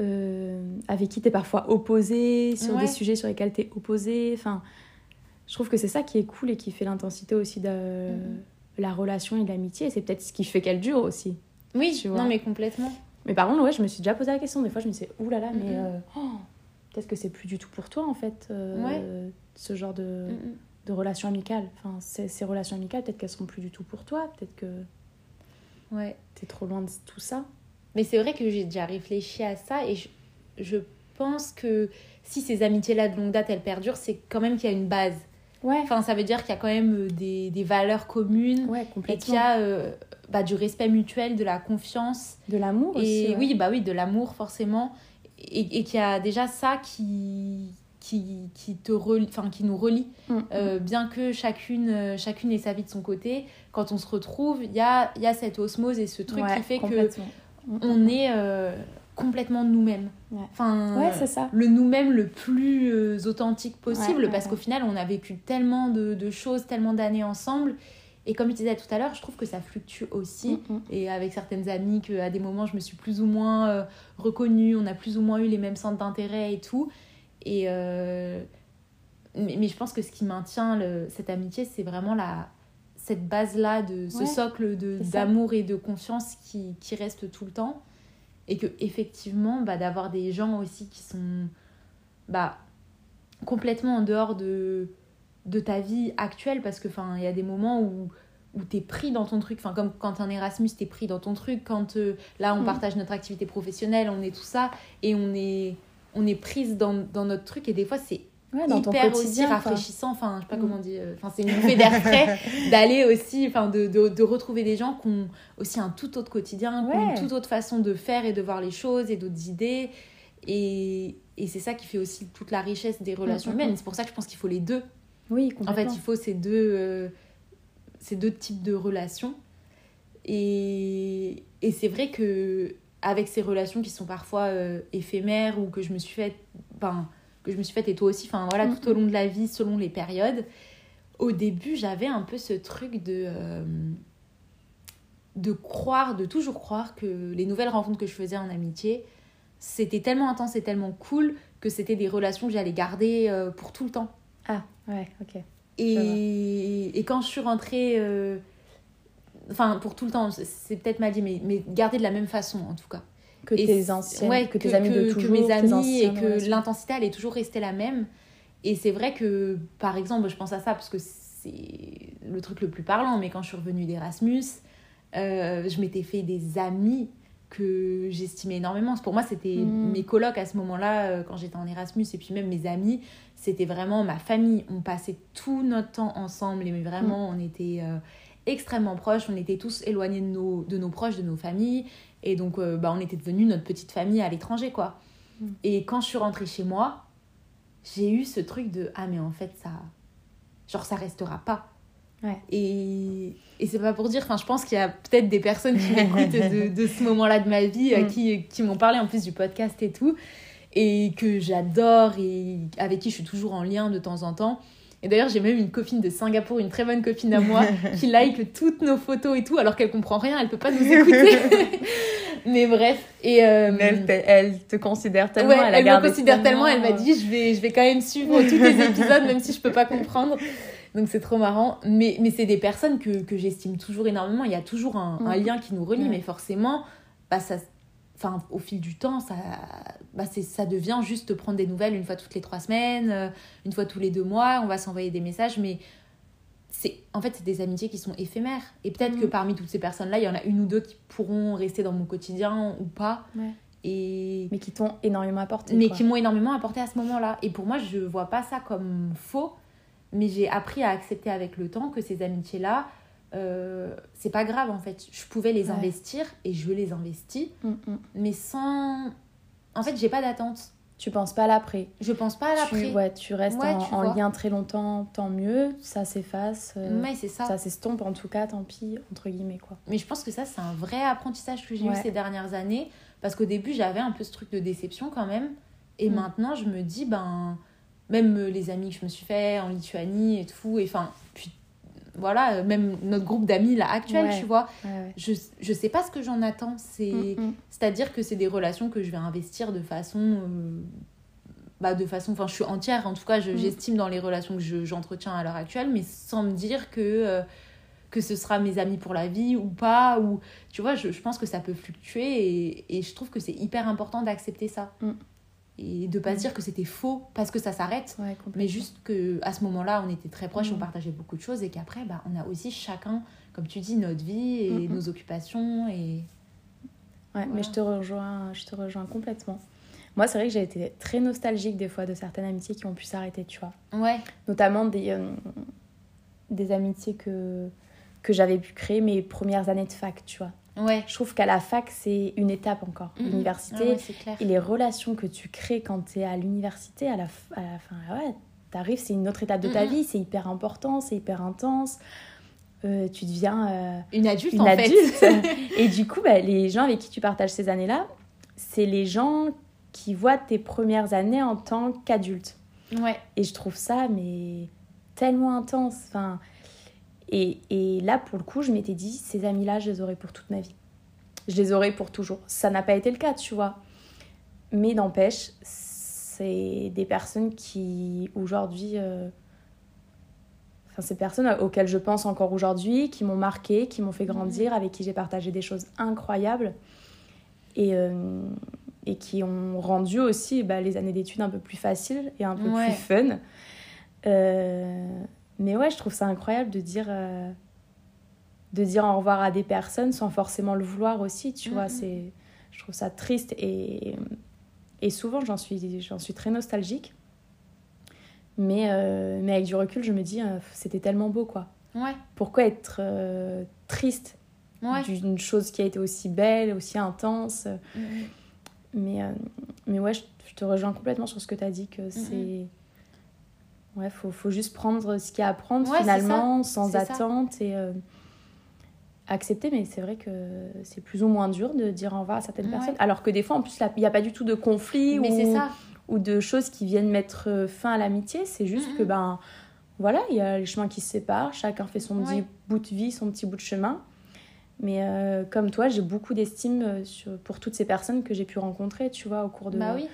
euh, avec qui t'es parfois opposé, sur Ouais. des sujets sur lesquels t'es opposé. Enfin, je trouve que c'est ça qui est cool et qui fait l'intensité aussi de Mhm. la relation et de l'amitié. C'est peut-être ce qui fait qu'elle dure aussi. Oui, Tu vois. non mais complètement. Mais par contre, ouais, je me suis déjà posé la question. Des fois, je me disais, oulala, mais Mhm. euh, oh, peut-être que c'est plus du tout pour toi, en fait, ce genre de, Mm, mm. De relation amicale. Enfin, ces, ces relations amicales, peut-être qu'elles seront plus du tout pour toi. Peut-être que Ouais. t'es trop loin de tout ça. Mais c'est vrai que j'ai déjà réfléchi à ça et je, je pense que si ces amitiés-là de longue date, elles perdurent, c'est quand même qu'il y a une base. Ouais, Enfin, ça veut dire qu'il y a quand même euh, des, des valeurs communes ouais, et qu'il y a euh, bah, du respect mutuel, de la confiance. De l'amour aussi. Ouais. oui, bah oui, de l'amour forcément. Et, et qu'il y a déjà ça qui, qui, qui, te relie, enfin, qui nous relie. Mm, Euh, bien que chacune, euh, chacune ait sa vie de son côté, quand on se retrouve, il y a, y a cette osmose et ce truc Ouais, qui fait que. Mm, on est euh, complètement nous-mêmes. Ouais. Enfin, Ouais, c'est ça. le nous-mêmes le plus euh, authentique possible parce qu'au final, on a vécu tellement de, de choses, tellement d'années ensemble. Et comme je disais tout à l'heure, je trouve que ça fluctue aussi. Mm, mm. Et avec certaines amies, qu'à des moments, je me suis plus ou moins euh, reconnue, on a plus ou moins eu les mêmes centres d'intérêt et tout. Et euh, mais, mais je pense que ce qui maintient le- cette amitié, c'est vraiment la, cette base-là, de ce Ouais, socle d'amour et de confiance qui, qui reste tout le temps. Et que effectivement, bah, d'avoir des gens aussi qui sont bah, complètement en dehors de, de ta vie actuelle, parce que il y a des moments où où t'es pris dans ton truc, enfin comme quand un Erasmus t'es pris dans ton truc, quand euh, là on Mm. partage notre activité professionnelle, on est tout ça et on est on est prise dans, dans notre truc et des fois c'est Ouais, dans ton hyper aussi quoi. rafraîchissant, enfin je sais pas Mm. comment dire, euh, enfin c'est une bouffée d'air frais d'aller aussi, enfin de, de, de retrouver des gens qui ont aussi un tout autre quotidien, qui ont Ouais. une toute autre façon de faire et de voir les choses et d'autres idées et, et c'est ça qui fait aussi toute la richesse des relations Mm, mm, humaines. C'est pour ça que je pense qu'il faut les deux. Oui, En complètement. fait, il faut ces deux, euh, ces deux types de relations. Et, et c'est vrai que avec ces relations qui sont parfois euh, éphémères ou que je me suis faite, enfin, que je me suis faite et toi aussi, enfin voilà, tout au long de la vie, selon les périodes. Au début, j'avais un peu ce truc de euh, de croire, de toujours croire que les nouvelles rencontres que je faisais en amitié, c'était tellement intense et tellement cool que c'était des relations que j'allais garder euh, pour tout le temps. Ah, ouais, ok. Et, et quand je suis rentrée, enfin pour tout le temps, c'est- peut-être mal dit, mais, mais garder de la même façon en tout cas. Que Et tes anciennes, ouais, que tes amis de que toujours, mes tes amis et que l'intensité elle est toujours restée la même. Et c'est vrai que, par exemple, je pense à ça parce que c'est le truc le plus parlant, mais quand je suis revenue d'Erasmus, euh, je m'étais fait des amis que j'estimais énormément. Pour moi, c'était Mm. mes colocs à ce moment-là, euh, quand j'étais en Erasmus, et puis même mes amis, c'était vraiment ma famille. On passait tout notre temps ensemble, et vraiment, on était euh, extrêmement proches. On était tous éloignés de nos, de nos proches, de nos familles. Et donc, euh, bah, on était devenus notre petite famille à l'étranger, quoi. Mm. Et quand je suis rentrée chez moi, j'ai eu ce truc de Ah, mais en fait, ça. Genre, ça restera pas. Ouais. Et, et c'est pas pour dire, enfin, je pense qu'il y a peut-être des personnes qui m'écoutent de, de ce moment-là de ma vie, euh, Mm. qui, qui m'ont parlé en plus du podcast et tout, et que j'adore et avec qui je suis toujours en lien de temps en temps. Et d'ailleurs, j'ai même une copine de Singapour, une très bonne copine à moi, qui like toutes nos photos et tout, alors qu'elle comprend rien, elle peut pas nous écouter. Mais bref, et euh, Mais elle, te- elle te considère tellement, ouais, elle, elle, me considère tellement, elle m'a euh, dit je vais, je vais quand même suivre tous tes épisodes, même si je peux pas comprendre. Donc c'est trop marrant. Mais, mais c'est des personnes que, que j'estime toujours énormément. Il y a toujours un, un Mhm. lien qui nous relie, Ouais. mais forcément, bah, ça, enfin, au fil du temps, ça, bah, c'est, ça devient juste prendre des nouvelles une fois toutes les trois semaines, euh, une fois tous les deux mois. On va s'envoyer des messages, mais c'est, en fait, c'est des amitiés qui sont éphémères. Et peut-être que parmi toutes ces personnes-là, il y en a une ou deux qui pourront rester dans mon quotidien ou pas. Ouais. Et Mais qui t'ont énormément apporté. mais quoi. qui m'ont énormément apporté à ce moment-là. Et pour moi, je vois pas ça comme faux, mais j'ai appris à accepter avec le temps que ces amitiés-là, euh, c'est pas grave en fait. Je pouvais les Ouais. investir et je les investis, Mm, mm. mais sans. En fait, j'ai pas d'attente. Tu penses pas à l'après. Je pense pas à l'après. Tu, ouais, tu restes Ouais, en, tu en lien très longtemps, tant mieux. Ça s'efface. euh, Ouais, c'est ça. ça s'estompe en tout cas, tant pis, entre guillemets quoi. Mais je pense que ça, c'est un vrai apprentissage que j'ai eu ces dernières années. Parce qu'au début, j'avais un peu ce truc de déception quand même. Et Mm. maintenant, je me dis, ben, même euh, les amis que je me suis fait en Lituanie et tout, et enfin, puis voilà, euh, même notre groupe d'amis là actuel, Ouais. tu vois, Ouais, ouais. je, je sais pas ce que j'en attends. C'est, Mm, mm. C'est-à-dire que c'est des relations que je vais investir de façon. euh, bah, de façon. Enfin, je suis entière, en tout cas, je- Mm. j'estime dans les relations que je- j'entretiens à l'heure actuelle, mais sans me dire que. euh, que ce sera mes amis pour la vie ou pas ou tu vois je, je pense que ça peut fluctuer et, et je trouve que c'est hyper important d'accepter ça Mm. Et de pas se Mm. dire que c'était faux parce que ça s'arrête Ouais, mais juste que à ce moment-là on était très proches Mm. on partageait beaucoup de choses et qu'après bah, on a aussi chacun comme tu dis notre vie et Mm, mm. nos occupations et Ouais, Voilà. mais je te rejoins, je te rejoins complètement. Moi, c'est vrai que j'ai été très nostalgique des fois de certaines amitiés qui ont pu s'arrêter, tu vois. ouais Notamment des, euh, des amitiés que, que j'avais pu créer mes premières années de fac, tu vois. Ouais Je trouve qu'à la fac, c'est une étape encore. Mm. L'université, Ah ouais, et les relations que tu crées quand tu es à l'université, à la, à la fin, ouais, t'arrives, c'est une autre étape de ta mm. vie, c'est hyper important, c'est hyper intense. Euh, tu deviens euh, une adulte une en adulte. fait et du coup, bah, les gens avec qui tu partages ces années-là, c'est les gens qui voient tes premières années en tant qu'adulte. ouais Et je trouve ça, mais tellement intense. Enfin, et, et là, pour le coup, je m'étais dit, ces amis-là, je les aurai pour toute ma vie. Je les aurai pour toujours. Ça n'a pas été le cas, tu vois. Mais n'empêche, c'est des personnes qui, aujourd'hui... euh, Enfin, ces personnes auxquelles je pense encore aujourd'hui, qui m'ont marqué, qui m'ont fait grandir, avec qui j'ai partagé des choses incroyables. Et, euh, et qui ont rendu aussi bah, les années d'études un peu plus faciles et un peu Ouais. plus fun. Euh, mais ouais, je trouve ça incroyable de dire, euh, de dire au revoir à des personnes sans forcément le vouloir aussi, tu vois. C'est, je trouve ça triste et, et souvent j'en suis, j'en suis très nostalgique. Mais, euh, mais avec du recul, je me dis, euh, c'était tellement beau, quoi. ouais Pourquoi être triste ouais d'une chose qui a été aussi belle, aussi intense? Mais, mais ouais, je, je te rejoins complètement sur ce que tu as dit, que c'est... Ouais, faut, faut juste prendre ce qu'il y a à prendre Ouais, finalement, sans ça. attente et euh, accepter. Mais c'est vrai que c'est plus ou moins dur de dire au revoir à certaines Ouais. personnes. Alors que des fois, en plus, il n'y a pas du tout de conflit mais ou, ça ou de choses qui viennent mettre euh, fin à l'amitié. C'est juste Mhm. que, ben, voilà, il y a les chemins qui se séparent, chacun fait son petit bout de vie, son petit bout de chemin. Mais euh, comme toi, j'ai beaucoup d'estime pour toutes ces personnes que j'ai pu rencontrer, tu vois, au cours de, bah oui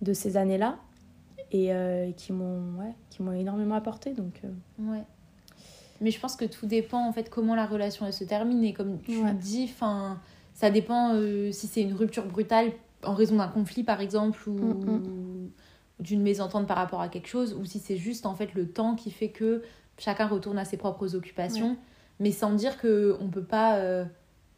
de ces années-là. Et euh, qui m'ont ouais, qui m'ont énormément apporté. Donc, euh, Ouais. Mais je pense que tout dépend en fait comment la relation elle se termine et comme tu Ouais. dis, enfin ça dépend euh, si c'est une rupture brutale en raison d'un conflit par exemple ou Mm, d'une mésentente par rapport à quelque chose ou si c'est juste en fait le temps qui fait que chacun retourne à ses propres occupations mais sans dire que on peut pas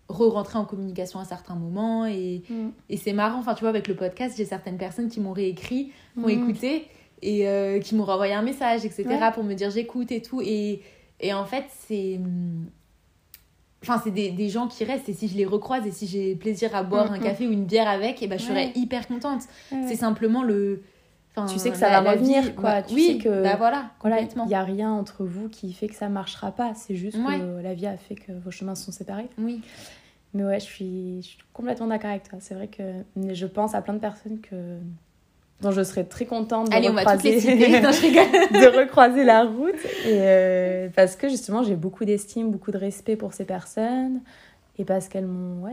re-rentrer en communication à certains moments et, et c'est marrant enfin tu vois avec le podcast j'ai certaines personnes qui m'ont réécrit m'ont Mm. écouté et euh, qui m'ont renvoyé un message, etc. Ouais. pour me dire j'écoute et tout. Et, et en fait, c'est. hum, Enfin, c'est des, des gens qui restent. Et si je les recroise et si j'ai plaisir à boire Mm, un mm. café ou une bière avec, et ben, je serais hyper contente. Ouais. C'est simplement le. Enfin, Tu sais que ça la- va revenir, vie- quoi. bah, Tu oui, sais que- bah voilà, complètement. il n'y a rien entre vous qui fait que ça marchera pas. C'est juste Ouais. que la vie a fait que vos chemins se sont séparés. Oui, Mais ouais, je suis, je suis complètement d'accord avec toi. C'est vrai que je pense à plein de personnes que dont je serais très contente de allez, recroiser. Non, de recroiser la route. Et euh, parce que justement, j'ai beaucoup d'estime, beaucoup de respect pour ces personnes. Et parce qu'elles m'ont, ouais,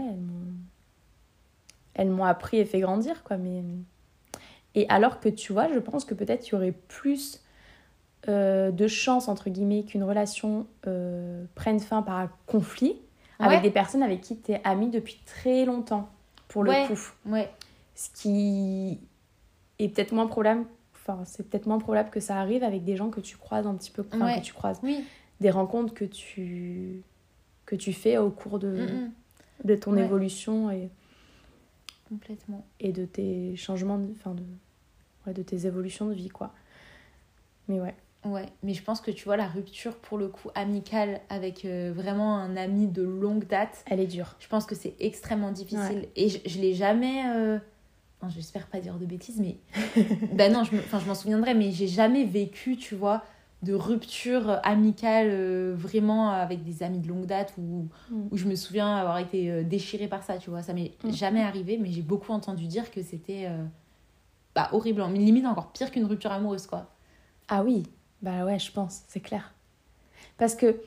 elles m'ont appris et fait grandir, quoi. Mais et alors que tu vois, je pense que peut-être il y aurait plus euh, de chance, entre guillemets, qu'une relation euh, prenne fin par un conflit avec des personnes avec qui tu es amie depuis très longtemps, pour le Ouais. coup. Ouais. Ce qui est peut-être moins probable, enfin, c'est peut-être moins probable que ça arrive avec des gens que tu croises un petit peu, enfin, que tu croises, Oui. des rencontres que tu, que tu fais au cours de, Mm, mm. de ton évolution et, Complètement. et de tes changements, de, enfin, de, ouais, de tes évolutions de vie, quoi. Mais ouais. Ouais, mais je pense que tu vois, la rupture pour le coup amicale avec euh, vraiment un ami de longue date, Elle est dure. je pense que c'est extrêmement difficile. Ouais. Et je, je l'ai jamais. euh, enfin, J'espère pas dire de bêtises, mais. bah non, je me- enfin, je m'en souviendrai, mais j'ai jamais vécu, tu vois, de rupture amicale euh, vraiment avec des amis de longue date où, Mm. où je me souviens avoir été déchirée par ça, tu vois. Ça m'est Mm. jamais arrivé, mais j'ai beaucoup entendu dire que c'était. Bah, horrible, hein, mais limite encore pire qu'une rupture amoureuse, quoi. Ah oui, bah ouais, je pense, c'est clair. Parce que,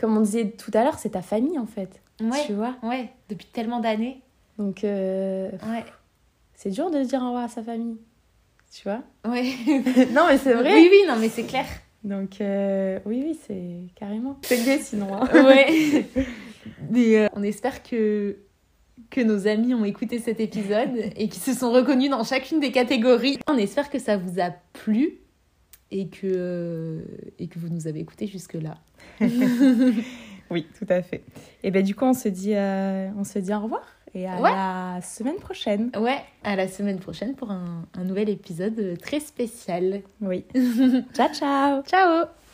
comme on disait tout à l'heure, c'est ta famille en fait. Ouais, Tu vois ouais, depuis tellement d'années. Donc, euh, Ouais. c'est dur de dire au revoir à sa famille. Tu vois Ouais. Non, mais c'est vrai. Oui, oui, non, mais c'est clair. Donc, euh, oui, oui, c'est carrément. C'est gay sinon. hein. Ouais. Mais, euh, on espère que, que nos amis ont écouté cet épisode et qu'ils se sont reconnus dans chacune des catégories. On espère que ça vous a plu et que, euh, et que vous nous avez écoutés jusque-là. Oui, tout à fait. Et ben du coup, on se dit, euh, on se dit au revoir et à Ouais. la semaine prochaine. Ouais, à la semaine prochaine pour un, un nouvel épisode très spécial. Oui. ciao, ciao Ciao